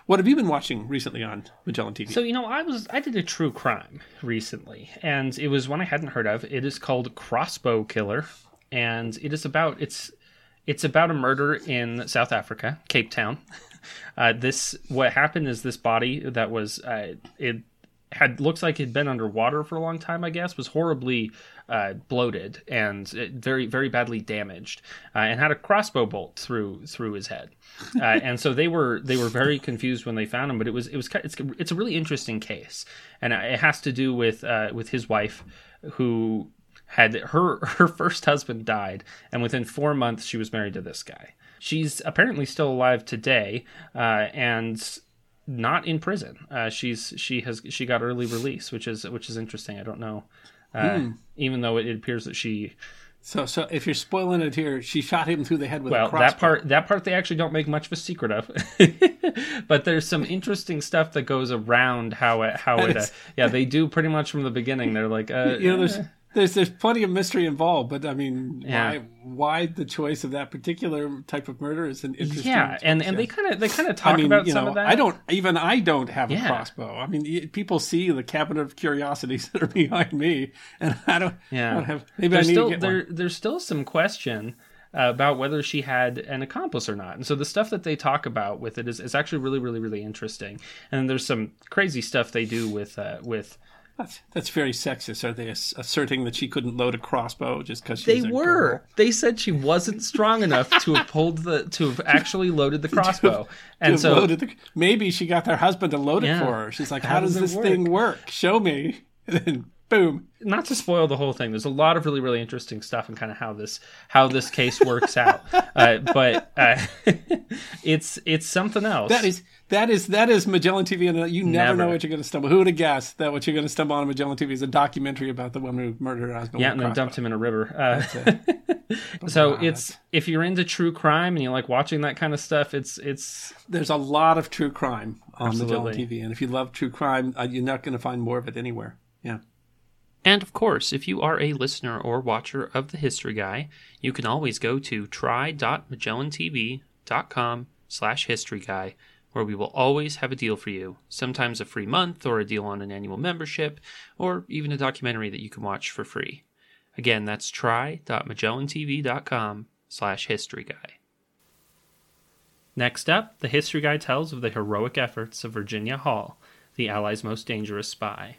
What have you been watching recently on Magellan TV? So you know, I was I did a true crime recently, and it was one I hadn't heard of. It is called Crossbow Killer, and it is about it's it's about a murder in South Africa, Cape Town. Uh, this what happened is this body that was uh, it had looks like it had been underwater for a long time. I guess was horribly uh, bloated and uh, very very badly damaged, uh, and had a crossbow bolt through through his head. Uh, and so they were they were very confused when they found him. But it was it was it's it's a really interesting case, and it has to do with uh, with his wife who had her her first husband died, and within four months she was married to this guy. She's apparently still alive today, uh, and not in prison. Uh, she's she has she got early release, which is which is interesting. I don't know, uh, mm. even though it appears that she. So, so if you're spoiling it here, she shot him through the head with well, a crossbow. that part that part they actually don't make much of a secret of, but there's some interesting stuff that goes around how it how it uh, yeah they do pretty much from the beginning. They're like uh, you know there's there's there's plenty of mystery involved, but I mean, yeah. why why the choice of that particular type of murder is an interesting. Yeah, and, and they kind of they kind of talk I mean, about some know, of that. I don't even I don't have yeah. a crossbow. I mean, people see the cabinet of curiosities that are behind me, and I don't. Yeah, I don't have. Maybe there's I need still, to get there, one. There's still some question. Uh, about whether she had an accomplice or not. And so the stuff that they talk about with it is, is actually really, really, really interesting. And there's some crazy stuff they do with uh, with that's, that's very sexist. Are they asserting that she couldn't load a crossbow just because they were? Girl? They said she wasn't strong enough to have pulled the to have actually loaded the crossbow, to, and to so the, maybe she got their husband to load yeah. it for her. She's like, "How, How does, does this work? thing work? Show me." And then boom. Not to spoil the whole thing. There's a lot of really really interesting stuff and kind of how this how this case works out. Uh, but uh, it's it's something else. That is that is that is Magellan TV, and you never, never. know what you're going to stumble. Who would have guessed that what you're going to stumble on Magellan TV is a documentary about the woman who murdered her husband? Yeah, and then dumped him in a river. Uh, so wow, it's if you're into true crime and you like watching that kind of stuff, it's it's there's a lot of true crime on Absolutely. Magellan TV, and if you love true crime, uh, you're not going to find more of it anywhere. And of course, if you are a listener or watcher of the History Guy, you can always go to try.magellantv.com slash history guy where we will always have a deal for you, sometimes a free month or a deal on an annual membership, or even a documentary that you can watch for free. Again, that's try.magellantv.com slash history guy. Next up, the History Guy tells of the heroic efforts of Virginia Hall, the Allies' most dangerous spy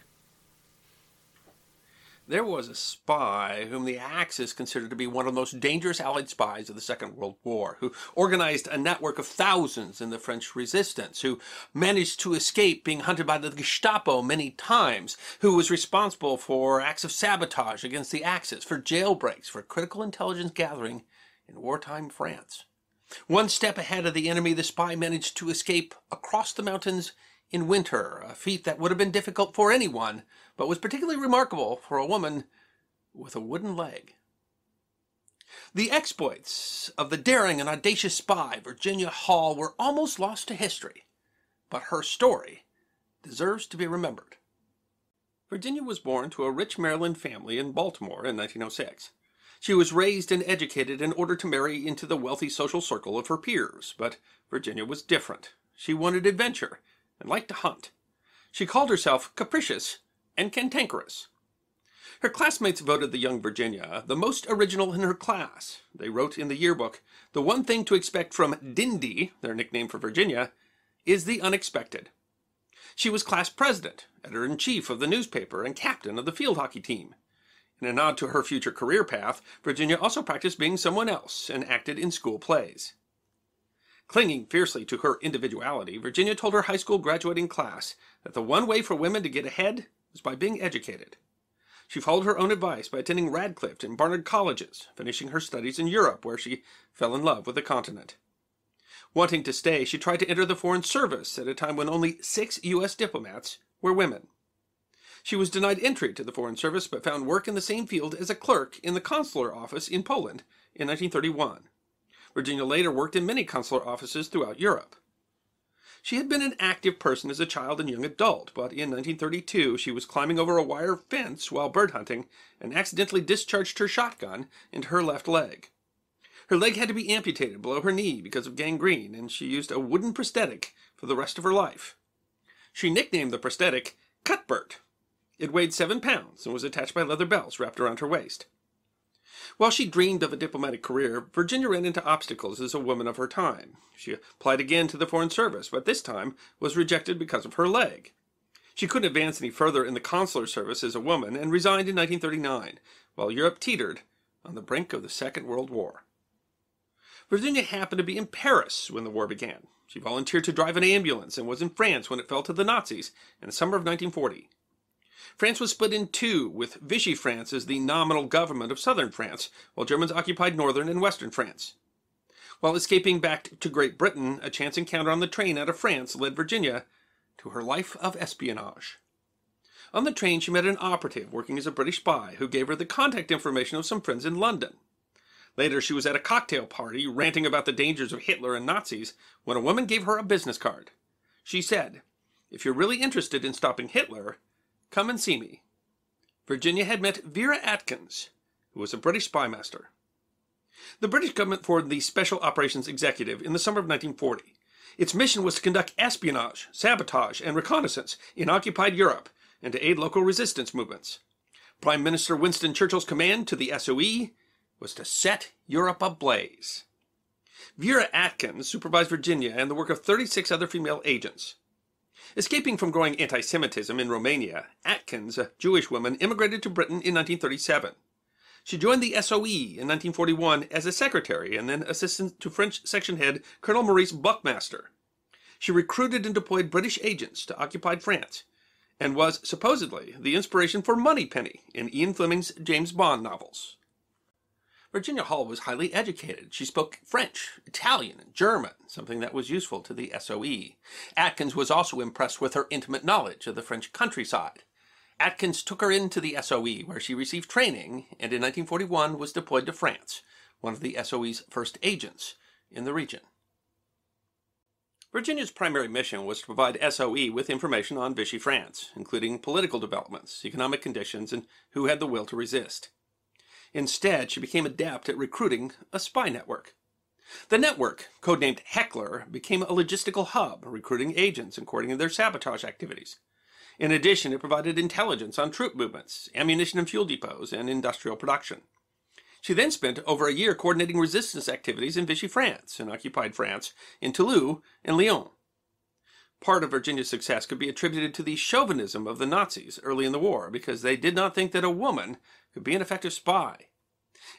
there was a spy whom the Axis considered to be one of the most dangerous Allied spies of the Second World War, who organized a network of thousands in the French resistance, who managed to escape being hunted by the Gestapo many times, who was responsible for acts of sabotage against the Axis, for jailbreaks, for critical intelligence gathering in wartime France. One step ahead of the enemy, the spy managed to escape across the mountains in winter, a feat that would have been difficult for anyone, but was particularly remarkable for a woman with a wooden leg. The exploits of the daring and audacious spy Virginia Hall were almost lost to history, but her story deserves to be remembered. Virginia was born to a rich Maryland family in Baltimore in 1906. She was raised and educated in order to marry into the wealthy social circle of her peers, but Virginia was different. She wanted adventure and liked to hunt. She called herself capricious and cantankerous. Her classmates voted the young Virginia the most original in her class. They wrote in the yearbook, the one thing to expect from Dindy, their nickname for Virginia, is the unexpected. She was class president, editor in chief of the newspaper, and captain of the field hockey team. In a nod to her future career path, Virginia also practiced being someone else and acted in school plays. Clinging fiercely to her individuality, Virginia told her high school graduating class that the one way for women to get ahead was by being educated. She followed her own advice by attending Radcliffe and Barnard colleges, finishing her studies in Europe, where she fell in love with the continent. Wanting to stay, she tried to enter the Foreign Service at a time when only six U.S. diplomats were women. She was denied entry to the Foreign Service but found work in the same field as a clerk in the consular office in Poland in 1931. Virginia later worked in many consular offices throughout Europe. She had been an active person as a child and young adult, but in 1932 she was climbing over a wire fence while bird hunting and accidentally discharged her shotgun into her left leg. Her leg had to be amputated below her knee because of gangrene, and she used a wooden prosthetic for the rest of her life. She nicknamed the prosthetic Cuthbert. It weighed seven pounds and was attached by leather belts wrapped around her waist. While she dreamed of a diplomatic career, Virginia ran into obstacles as a woman of her time. She applied again to the Foreign Service, but this time was rejected because of her leg. She couldn't advance any further in the consular service as a woman and resigned in 1939, while Europe teetered on the brink of the Second World War. Virginia happened to be in Paris when the war began. She volunteered to drive an ambulance and was in France when it fell to the Nazis in the summer of 1940. France was split in two, with Vichy France as the nominal government of southern France, while Germans occupied northern and western France. While escaping back to Great Britain, a chance encounter on the train out of France led Virginia to her life of espionage. On the train, she met an operative working as a British spy who gave her the contact information of some friends in London. Later, she was at a cocktail party ranting about the dangers of Hitler and Nazis when a woman gave her a business card. She said, If you're really interested in stopping Hitler, come and see me. Virginia had met Vera Atkins, who was a British spy master. The British government formed the Special Operations Executive in the summer of 1940. Its mission was to conduct espionage, sabotage, and reconnaissance in occupied Europe and to aid local resistance movements. Prime Minister Winston Churchill's command to the SOE was to set Europe ablaze. Vera Atkins supervised Virginia and the work of 36 other female agents. Escaping from growing anti Semitism in Romania, Atkins, a Jewish woman, immigrated to Britain in 1937. She joined the SOE in 1941 as a secretary and then assistant to French section head Colonel Maurice Buckmaster. She recruited and deployed British agents to occupied France and was supposedly the inspiration for Moneypenny in Ian Fleming's James Bond novels. Virginia Hall was highly educated. She spoke French, Italian, and German, something that was useful to the SOE. Atkins was also impressed with her intimate knowledge of the French countryside. Atkins took her into the SOE, where she received training, and in 1941 was deployed to France, one of the SOE's first agents in the region. Virginia's primary mission was to provide SOE with information on Vichy France, including political developments, economic conditions, and who had the will to resist. Instead, she became adept at recruiting a spy network. The network, codenamed Heckler, became a logistical hub, recruiting agents and coordinating their sabotage activities. In addition, it provided intelligence on troop movements, ammunition and fuel depots, and industrial production. She then spent over a year coordinating resistance activities in Vichy France and occupied France, in Toulouse and Lyon. Part of Virginia's success could be attributed to the chauvinism of the Nazis early in the war because they did not think that a woman could be an effective spy.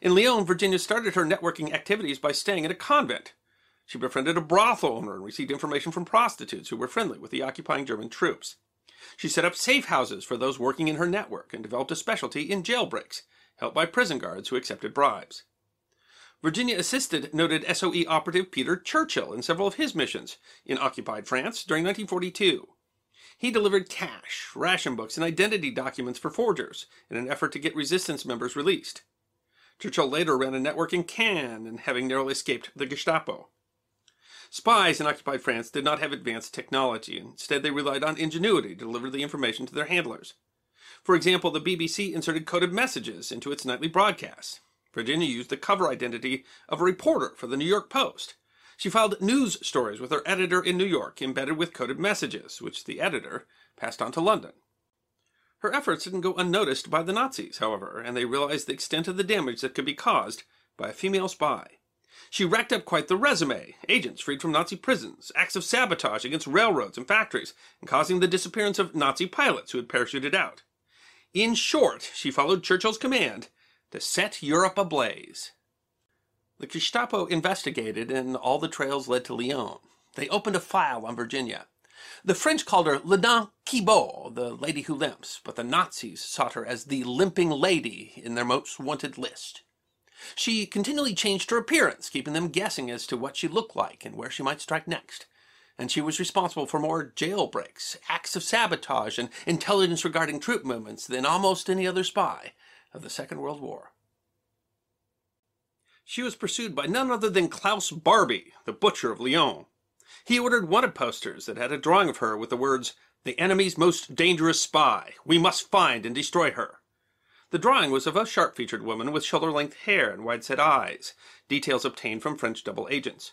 In Lyon, Virginia started her networking activities by staying at a convent. She befriended a brothel owner and received information from prostitutes who were friendly with the occupying German troops. She set up safe houses for those working in her network and developed a specialty in jailbreaks, helped by prison guards who accepted bribes. Virginia assisted noted SOE operative Peter Churchill in several of his missions in occupied France during 1942. He delivered cash, ration books, and identity documents for forgers in an effort to get resistance members released. Churchill later ran a network in Cannes and having narrowly escaped the Gestapo. Spies in occupied France did not have advanced technology. Instead, they relied on ingenuity to deliver the information to their handlers. For example, the BBC inserted coded messages into its nightly broadcasts. Virginia used the cover identity of a reporter for the New York Post. She filed news stories with her editor in New York, embedded with coded messages, which the editor passed on to London. Her efforts didn't go unnoticed by the Nazis, however, and they realized the extent of the damage that could be caused by a female spy. She racked up quite the resume agents freed from Nazi prisons, acts of sabotage against railroads and factories, and causing the disappearance of Nazi pilots who had parachuted out. In short, she followed Churchill's command to set Europe ablaze. The Gestapo investigated, and all the trails led to Lyon. They opened a file on Virginia. The French called her Le Dame qui boite, the lady who limps, but the Nazis sought her as the limping lady in their most wanted list. She continually changed her appearance, keeping them guessing as to what she looked like and where she might strike next. And she was responsible for more jailbreaks, acts of sabotage, and intelligence regarding troop movements than almost any other spy of the Second World War. She was pursued by none other than Klaus Barbie, the butcher of Lyon. He ordered wanted posters that had a drawing of her with the words, The enemy's most dangerous spy. We must find and destroy her. The drawing was of a sharp featured woman with shoulder length hair and wide set eyes, details obtained from French double agents.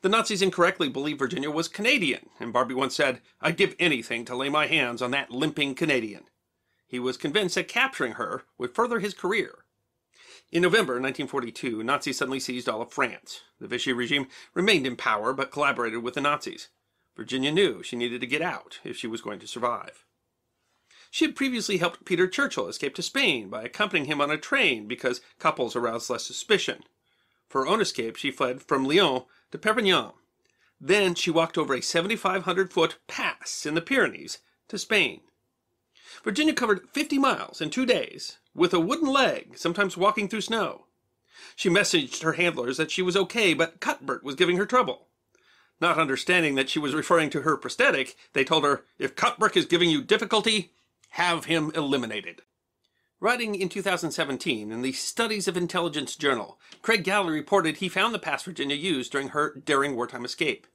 The Nazis incorrectly believed Virginia was Canadian, and Barbie once said, I'd give anything to lay my hands on that limping Canadian. He was convinced that capturing her would further his career. In November 1942, Nazis suddenly seized all of France. The Vichy regime remained in power but collaborated with the Nazis. Virginia knew she needed to get out if she was going to survive. She had previously helped Peter Churchill escape to Spain by accompanying him on a train because couples aroused less suspicion. For her own escape, she fled from Lyon to Perpignan. Then she walked over a 7,500 foot pass in the Pyrenees to Spain. Virginia covered 50 miles in two days with a wooden leg, sometimes walking through snow. She messaged her handlers that she was okay, but Cuthbert was giving her trouble. Not understanding that she was referring to her prosthetic, they told her, if Cuthbert is giving you difficulty, have him eliminated. Writing in 2017 in the Studies of Intelligence Journal, Craig Gralley reported he found the pass Virginia used during her daring wartime escape.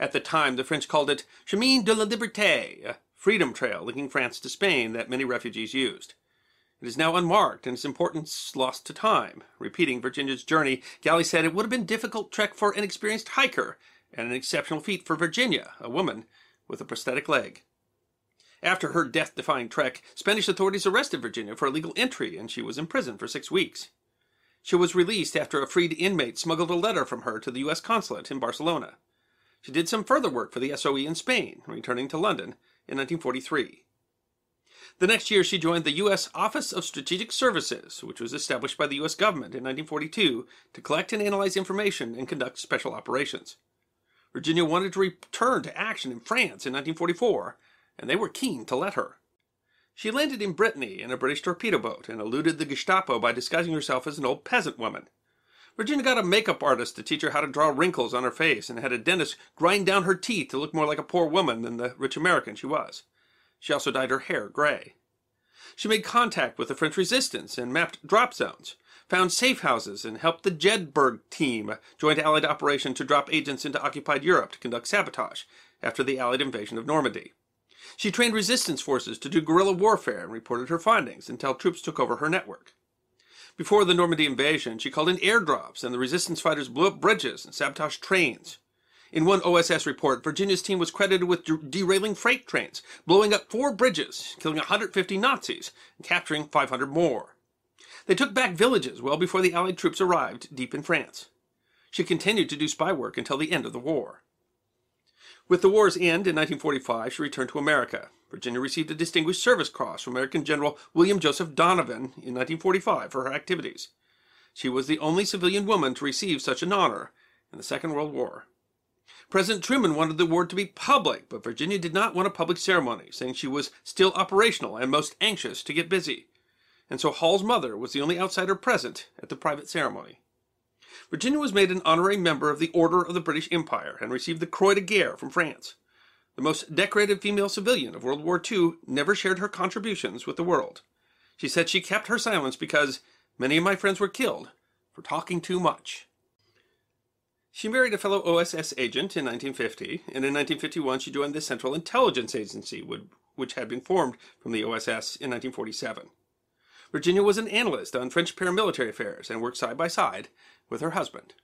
At the time, the French called it Chemin de la Liberté, freedom trail linking France to Spain that many refugees used. It is now unmarked and its importance lost to time. Repeating Virginia's journey, Gralley said it would have been difficult trek for an experienced hiker and an exceptional feat for Virginia, a woman with a prosthetic leg. After her death defying trek, Spanish authorities arrested Virginia for illegal entry and she was imprisoned for six weeks. She was released after a freed inmate smuggled a letter from her to the U.S. consulate in Barcelona. She did some further work for the SOE in Spain, returning to London in 1943. The next year, she joined the U.S. Office of Strategic Services, which was established by the U.S. government in 1942 to collect and analyze information and conduct special operations. Virginia wanted to return to action in France in 1944, and they were keen to let her. She landed in Brittany in a British torpedo boat and eluded the Gestapo by disguising herself as an old peasant woman. Virginia got a makeup artist to teach her how to draw wrinkles on her face and had a dentist grind down her teeth to look more like a poor woman than the rich American she was. She also dyed her hair gray. She made contact with the French resistance and mapped drop zones, found safe houses, and helped the Jedburgh team, a joint Allied operation to drop agents into occupied Europe to conduct sabotage after the Allied invasion of Normandy. She trained resistance forces to do guerrilla warfare and reported her findings until troops took over her network. Before the Normandy invasion, she called in airdrops, and the resistance fighters blew up bridges and sabotaged trains. In one OSS report, Virginia's team was credited with de- derailing freight trains, blowing up four bridges, killing 150 Nazis, and capturing 500 more. They took back villages well before the Allied troops arrived deep in France. She continued to do spy work until the end of the war. With the war's end in 1945, she returned to America. Virginia received a Distinguished Service Cross from American General William Joseph Donovan in 1945 for her activities. She was the only civilian woman to receive such an honor in the Second World War. President Truman wanted the award to be public, but Virginia did not want a public ceremony, saying she was still operational and most anxious to get busy. And so Hall's mother was the only outsider present at the private ceremony. Virginia was made an honorary member of the Order of the British Empire and received the Croix de Guerre from France. The most decorated female civilian of World War II never shared her contributions with the world. She said she kept her silence because many of my friends were killed for talking too much. She married a fellow OSS agent in 1950, and in 1951 she joined the Central Intelligence Agency, which had been formed from the OSS in 1947. Virginia was an analyst on French paramilitary affairs and worked side by side with her husband.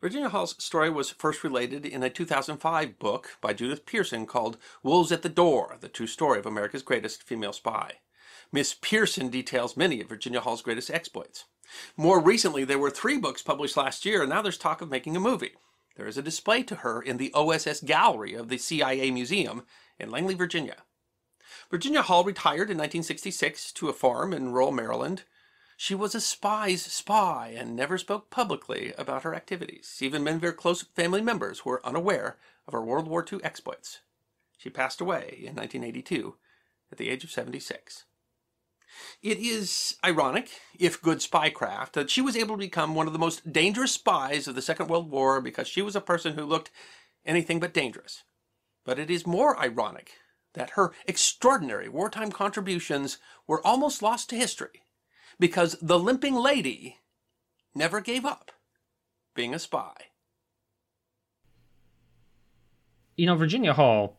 Virginia Hall's story was first related in a 2005 book by Judith Pearson called Wolves at the Door The True Story of America's Greatest Female Spy. Miss Pearson details many of Virginia Hall's greatest exploits. More recently, there were three books published last year, and now there's talk of making a movie. There is a display to her in the OSS Gallery of the CIA Museum in Langley, Virginia. Virginia Hall retired in 1966 to a farm in rural Maryland. She was a spy's spy and never spoke publicly about her activities. Even many of her close family members were unaware of her World War II exploits. She passed away in 1982 at the age of 76. It is ironic, if good spycraft, that she was able to become one of the most dangerous spies of the Second World War because she was a person who looked anything but dangerous. But it is more ironic that her extraordinary wartime contributions were almost lost to history because the limping lady never gave up being a spy. You know, Virginia Hall,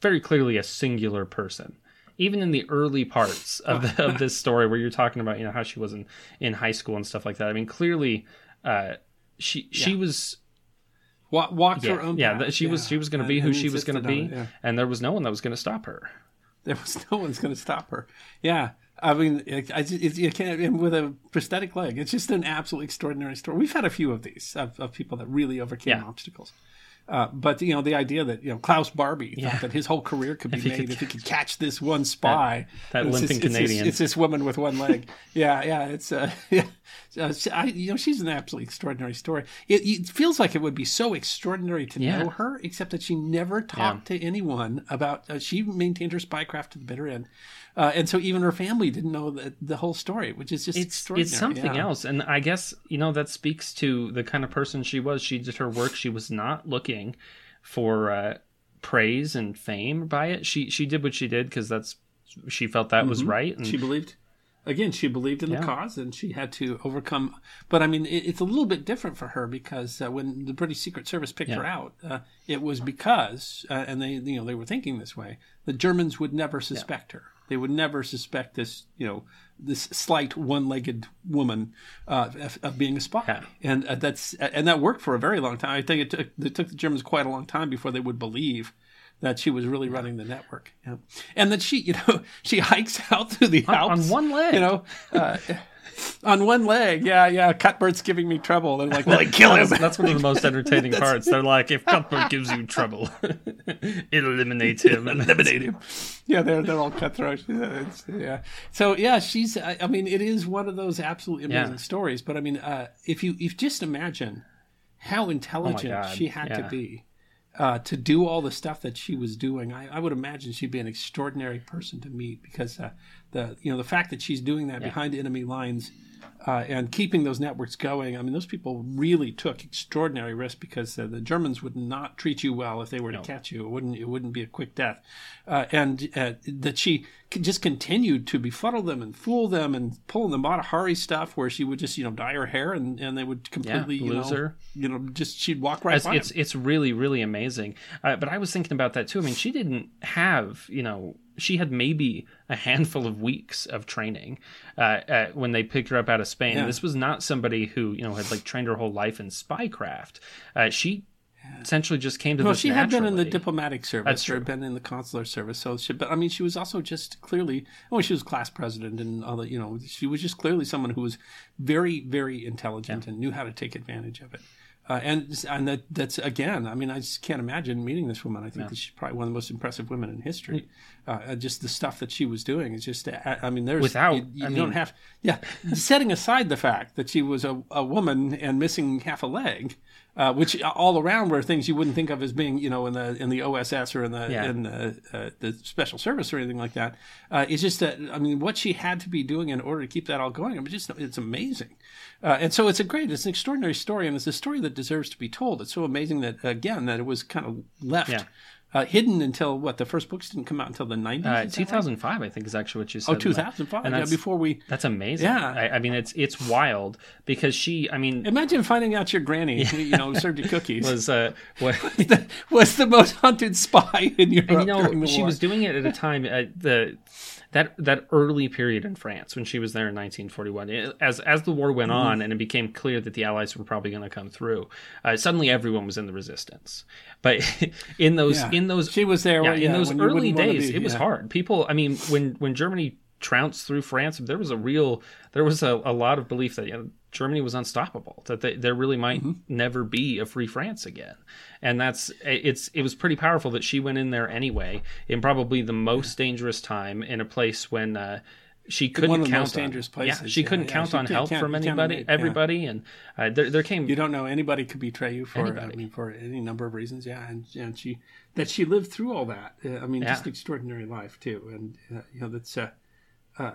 very clearly a singular person. Even in the early parts of, the, of this story, where you're talking about, you know, how she was in, in high school and stuff like that. I mean, clearly, uh, she she yeah. was walked yeah, her own yeah path. she yeah. was she was going to be who she was going to be yeah. and there was no one that was going to stop her there was no one's going to stop her yeah I mean, I, just, you can't with a prosthetic leg. It's just an absolutely extraordinary story. We've had a few of these of, of people that really overcame obstacles. Uh, but you know the idea that you know Klaus Barbie Yeah. thought that his whole career could be If made could if he could catch this one spy. that It's limping this- it's this- Canadian. It's this woman with one leg. yeah, yeah. It's uh, yeah. Uh, I, you know, she's an absolutely extraordinary story. It, it feels like it would be so extraordinary to Yeah. know her, except that she never talked to anyone about. Uh, she maintained her spycraft to the bitter end, uh, and so even her family didn't know the, the whole story, which is just it's extraordinary. it's something yeah. else and i guess you know that speaks to the kind of person she was she did her work she was not looking for uh, praise and fame by it she she did what she did because that's she felt that was right and Mm-hmm. She believed. Again, she believed in Yeah. the cause, and she had to overcome. But I mean, it, it's a little bit different for her because uh, when the British Secret Service picked her out, uh, it was because, uh, and they, you know, they were thinking this way: the Germans would never suspect her. They would never suspect this, you know, this slight one-legged woman uh, of, of being a spy, Yeah. and uh, that's and that worked for a very long time. I think it took it took the Germans quite a long time before they would believe that she was really running the network. Yeah. And that she, you know, she hikes out through the on, Alps on one leg You know, uh, on one leg. Yeah, yeah. Cuthbert's giving me trouble. They're like, well, they kill him. that's, one of the most entertaining parts they're like if cuthbert gives you trouble eliminate him eliminate him. Yeah, they're they're all cutthroat. Yeah, it's- yeah. So yeah, she's. I, I mean, it is one of those absolutely amazing Yeah. stories. But I mean, uh, if you if just imagine how intelligent God, she had to be. Uh, to do all the stuff that she was doing, I, I would imagine she'd be an extraordinary person to meet because uh, the you know the fact that she's doing that behind enemy lines uh, and keeping those networks going. I mean, those people really took extraordinary risk because uh, the Germans would not treat you well if they were to catch you. It wouldn't it wouldn't be a quick death. Uh, and uh, that she just continued to befuddle them and fool them and pull the Mata Hari stuff where she would just you know dye her hair and, and they would completely you lose know her. you know just she'd walk right it's by it's, them. it's really really amazing uh, but i was thinking about that too i mean she didn't have you know she had maybe a handful of weeks of training uh, uh, when they picked her up out of spain Yeah. this was not somebody who you know had like trained her whole life in spycraft uh, she essentially just came to Well, she had been in the diplomatic service That's or been in the consular service. So, she, but I mean, she was also just clearly. Oh, she was class president and all that. You know, she was just clearly someone who was very, very intelligent and knew how to take advantage of it. Uh, and and that that's again. I mean, I just can't imagine meeting this woman. I think that she's probably one of the most impressive women in history. Uh, uh, just the stuff that she was doing is just. uh, I mean, there's Without- you, you I don't mean- have. Yeah, setting aside the fact that she was a, a woman and missing half a leg, uh, which all around were things you wouldn't think of as being, you know, in the in the OSS or in the Yeah. in the, uh, the special service or anything like that. Uh, it's just that I mean, what she had to be doing in order to keep that all going. I mean, just it's amazing. Uh, and so it's a great, it's an extraordinary story, and it's a story that deserves to be told. It's so amazing that again that it was kind of left Yeah. Uh, hidden until what the first books didn't come out until the nineties. uh, 2005 i think is actually what you said oh, 2005. And Yeah, before we that's amazing Yeah. I, I mean it's it's wild because she i mean imagine finding out your granny, you know, served you cookies. was uh what was the most hunted spy in Europe And you know, she war. was doing it at a time at the that that early period in France when she was there in 1941. As as the war Mm-hmm. went on and it became clear that the Allies were probably going to come through, uh, suddenly everyone was in the resistance. But in those Yeah. in those She was there yeah, when- in those early days, be, it was yeah. hard. People, I mean, when when Germany trounced through France, there was a real there was a, a lot of belief that you know, Germany was unstoppable. That they, there really might Mm-hmm. never be a free France again, and that's it's it was pretty powerful that she went in there anyway in probably the most dangerous time in a place when. Uh, she couldn't one of the count most on, dangerous Yeah, she yeah, couldn't yeah, count she on help from anybody, make- yeah. everybody, and uh, there there came You don't know anybody could betray you for I Anybody. mean for any number of reasons. Yeah, and, and she that she lived through all that. Uh, I mean, just extraordinary life too. And uh, you know that's uh, uh,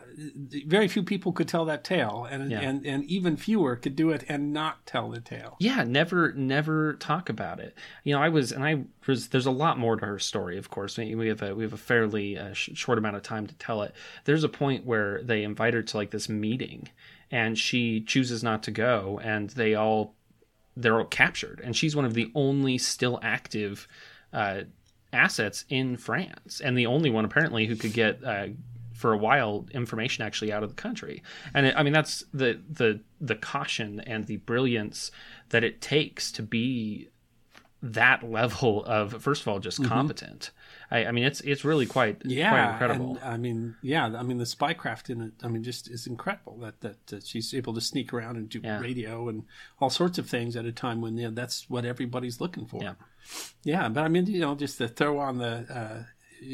very few people could tell that tale, and Yeah. and and even fewer could do it and not tell the tale. yeah never never talk about it you know i was and i was there's a lot more to her story of course we have a we have a fairly uh, sh- short amount of time to tell it there's a point where they invite her to like this meeting and she chooses not to go and they all they're all captured and she's one of the only still active uh, assets in france and the only one apparently who could get uh, for a while information actually out of the country and it, i mean that's the the the caution and the brilliance that it takes to be that level of first of all just competent I, I mean, it's it's really quite yeah, quite incredible. And, I mean, yeah, I mean the spycraft in it. I mean, just is incredible that that, that she's able to sneak around and do Yeah. radio and all sorts of things at a time when you know, that's what everybody's looking for. Yeah. yeah, but I mean, you know, just to throw on the. Uh,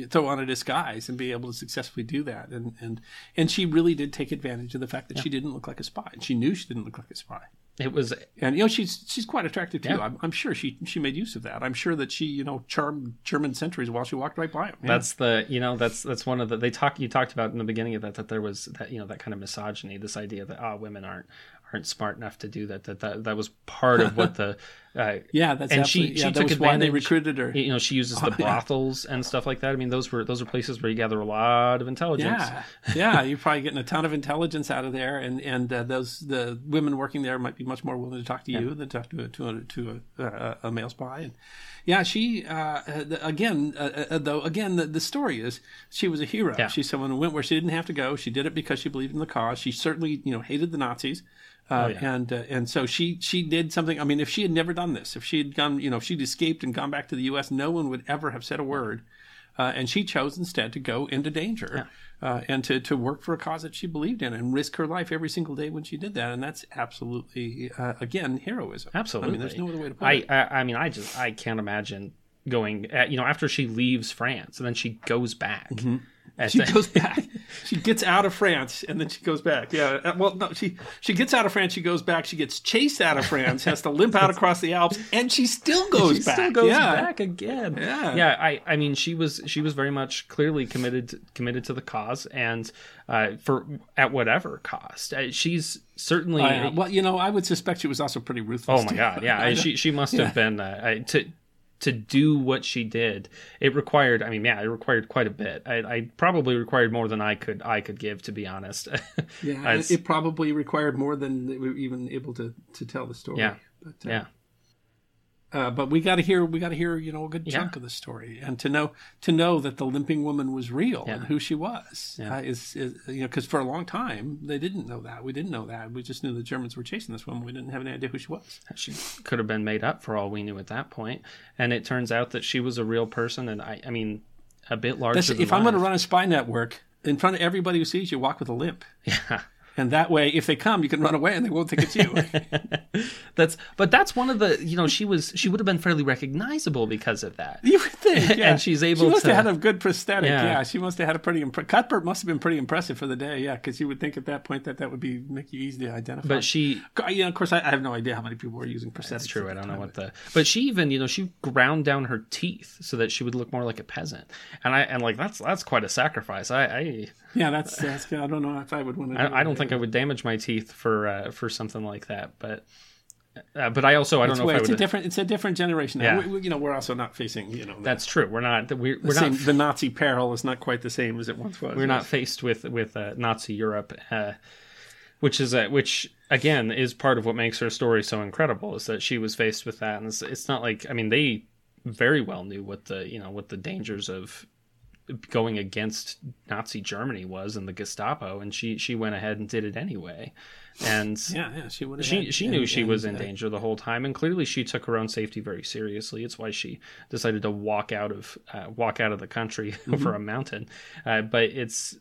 throw on a disguise and be able to successfully do that and and and she really did take advantage of the fact that she didn't look like a spy and she knew she didn't look like a spy it was and you know she's she's quite attractive too. Yeah. I'm, I'm sure she she made use of that. I'm sure that she you know charmed German sentries while she walked right by him. Yeah. That's the you know that's that's one of the they talk you talked about in the beginning of that that there was that you know that kind of misogyny this idea that ah women aren't aren't smart enough to do that that that, that was part of what the uh, yeah, that's and she she yeah, took why they recruited her. you know she uses the Oh, yeah. brothels and stuff like that I mean those were those are places where you gather a lot of intelligence Yeah, yeah, you're probably getting a ton of intelligence out of there, and and uh, those the women working there might be much more willing to talk to you than talk to a, to a, to a, uh, a male spy. And yeah, she uh, uh, again though again the, the story is she was a hero. Yeah. She's someone who went where she didn't have to go. She did it because she believed in the cause. She certainly you know hated the Nazis. Uh, Oh, yeah. And uh, and so she she did something. I mean, if she had never done this, if she had gone, you know, if she'd escaped and gone back to the U.S., no one would ever have said a word. Uh, and she chose instead to go into danger uh, and to, to work for a cause that she believed in and risk her life every single day when she did that. And that's absolutely, uh, again, heroism. Absolutely. I mean, there's no other way to put I, it. I I mean I just I can't imagine going at, you know after she leaves France and then she goes back Mm-hmm. She goes back. she gets out of France and then she goes back. Yeah. uh, Well, no, she she gets out of France. She goes back. She gets chased out of France. has to limp out across the Alps, and she still goes back. she back. still goes yeah. back again. Yeah. yeah. I, I mean, she was she was very much clearly committed committed to the cause, and uh, for at whatever cost. Uh, she's certainly. Uh, well, you know, I would suspect she was also pretty ruthless. oh my too. god, yeah, she she must have been uh, to to do what she did. It required. I mean, yeah, it required quite a bit. I, I probably required more than I could I could give, to be honest. Yeah, it, it probably required more than we were even able to, to tell the story. Yeah. but, uh, yeah. Uh, but we got to hear we got to hear you know a good Yeah. chunk of the story and to know to know that the limping woman was real Yeah. and who she was Yeah. uh, is, is you know because for a long time they didn't know that we didn't know that we just knew the Germans were chasing this woman we didn't have any idea who she was. she could have been made up for all we knew at that point and it turns out that she was a real person and i i mean a bit larger if I'm going to run a spy network in front of everybody who sees you, walk with a limp, yeah and that way if they come you can run away and they won't think it's you. that's but that's one of the you know she was she would have been fairly recognizable because of that You would think, yeah. And she's able She must to- have had a good prosthetic. Yeah. Yeah, she must have had a pretty. Impre- Cuthbert must have been pretty impressive for the day. Yeah, because you would think at that point that that would be make you easy to identify. but she you know, of course, I, I have no idea how many people were using prosthetics. That's true. I don't know what the. But she even, you know, she ground down her teeth so that she would look more like a peasant, and I and like that's that's quite a sacrifice. I I, Yeah, that's, that's. I don't know if I would want to. I, I don't think I would damage my teeth for uh, for something like that. But uh, but I also I don't It's, know way- if I it's a different. It's a different generation. Now. Yeah. We, we- you know, we're also not facing. You know, the, That's true. We're not. We're the we're same. not. The Nazi peril is not quite the same as it once was. We're not faced with with uh, Nazi Europe, uh, which is uh, which again is part of what makes her story so incredible. Is that she was faced with that, and it's, it's not like I mean they very well knew what the you know what the dangers of going against Nazi Germany was and the Gestapo, and she she went ahead and did it anyway, and. Yeah, yeah. She would. have She she knew and- she was in uh, danger the whole time, and clearly she took her own safety very seriously. It's why she decided to walk out of uh, walk out of the country Mm-hmm. over a mountain. Uh, but it's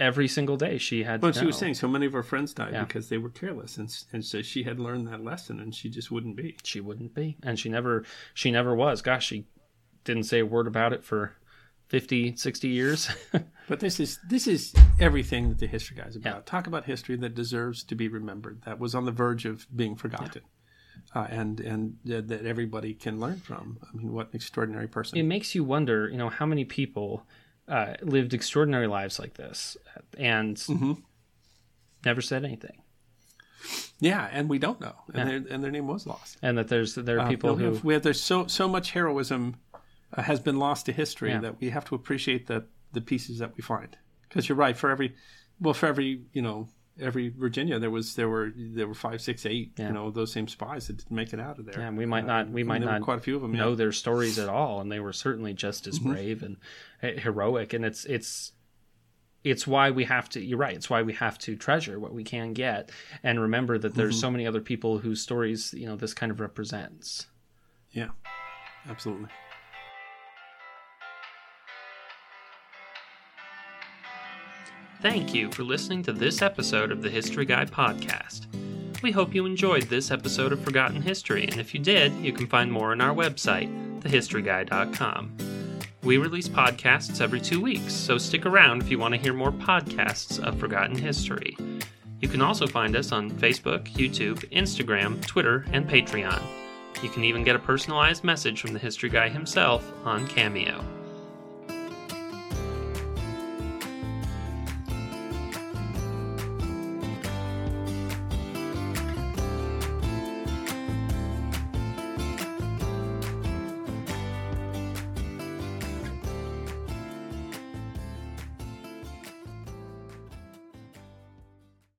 every single day she had. To she was saying so many of her friends died Yeah. because they were careless, and and so she had learned that lesson, and she just wouldn't be. she wouldn't be, and she never she never was. Gosh, she didn't say a word about it for 50, 60 years. But this is this is everything that the history guy is about. Talk about history that deserves to be remembered. That was on the verge of being forgotten, uh, and and uh, that everybody can learn from. I mean, what an extraordinary person! it makes you wonder, you know, how many people uh, lived extraordinary lives like this and Mm-hmm. never said anything. yeah, and we don't know, and, Yeah. their, and their name was lost. And that there's there are Uh, people we who have, we have there's so so much heroism uh, has been lost to history Yeah. that we have to appreciate the the pieces that we find. Because you're right, for every well, for every you know every Virginia there was there were there were five, six, eight Yeah. you know those same spies that didn't make it out of there. Yeah, we might not. We Uh, might not quite a few of them. know yeah. their stories at all, and they were certainly just Mm-hmm. as brave and uh, heroic. And it's it's it's why we have to. You're right. It's why we have to treasure what we can get, and remember that there's Mm-hmm. so many other people whose stories you know this kind of represents. Yeah, absolutely. Thank you for listening to this episode of the History Guy podcast. We hope you enjoyed this episode of Forgotten History, and if you did, you can find more on our website, thehistoryguy.com. We release podcasts every two weeks, so stick around if you want to hear more podcasts of Forgotten History. You can also find us on Facebook, YouTube, Instagram, Twitter, and Patreon. You can even get a personalized message from the History Guy himself on Cameo.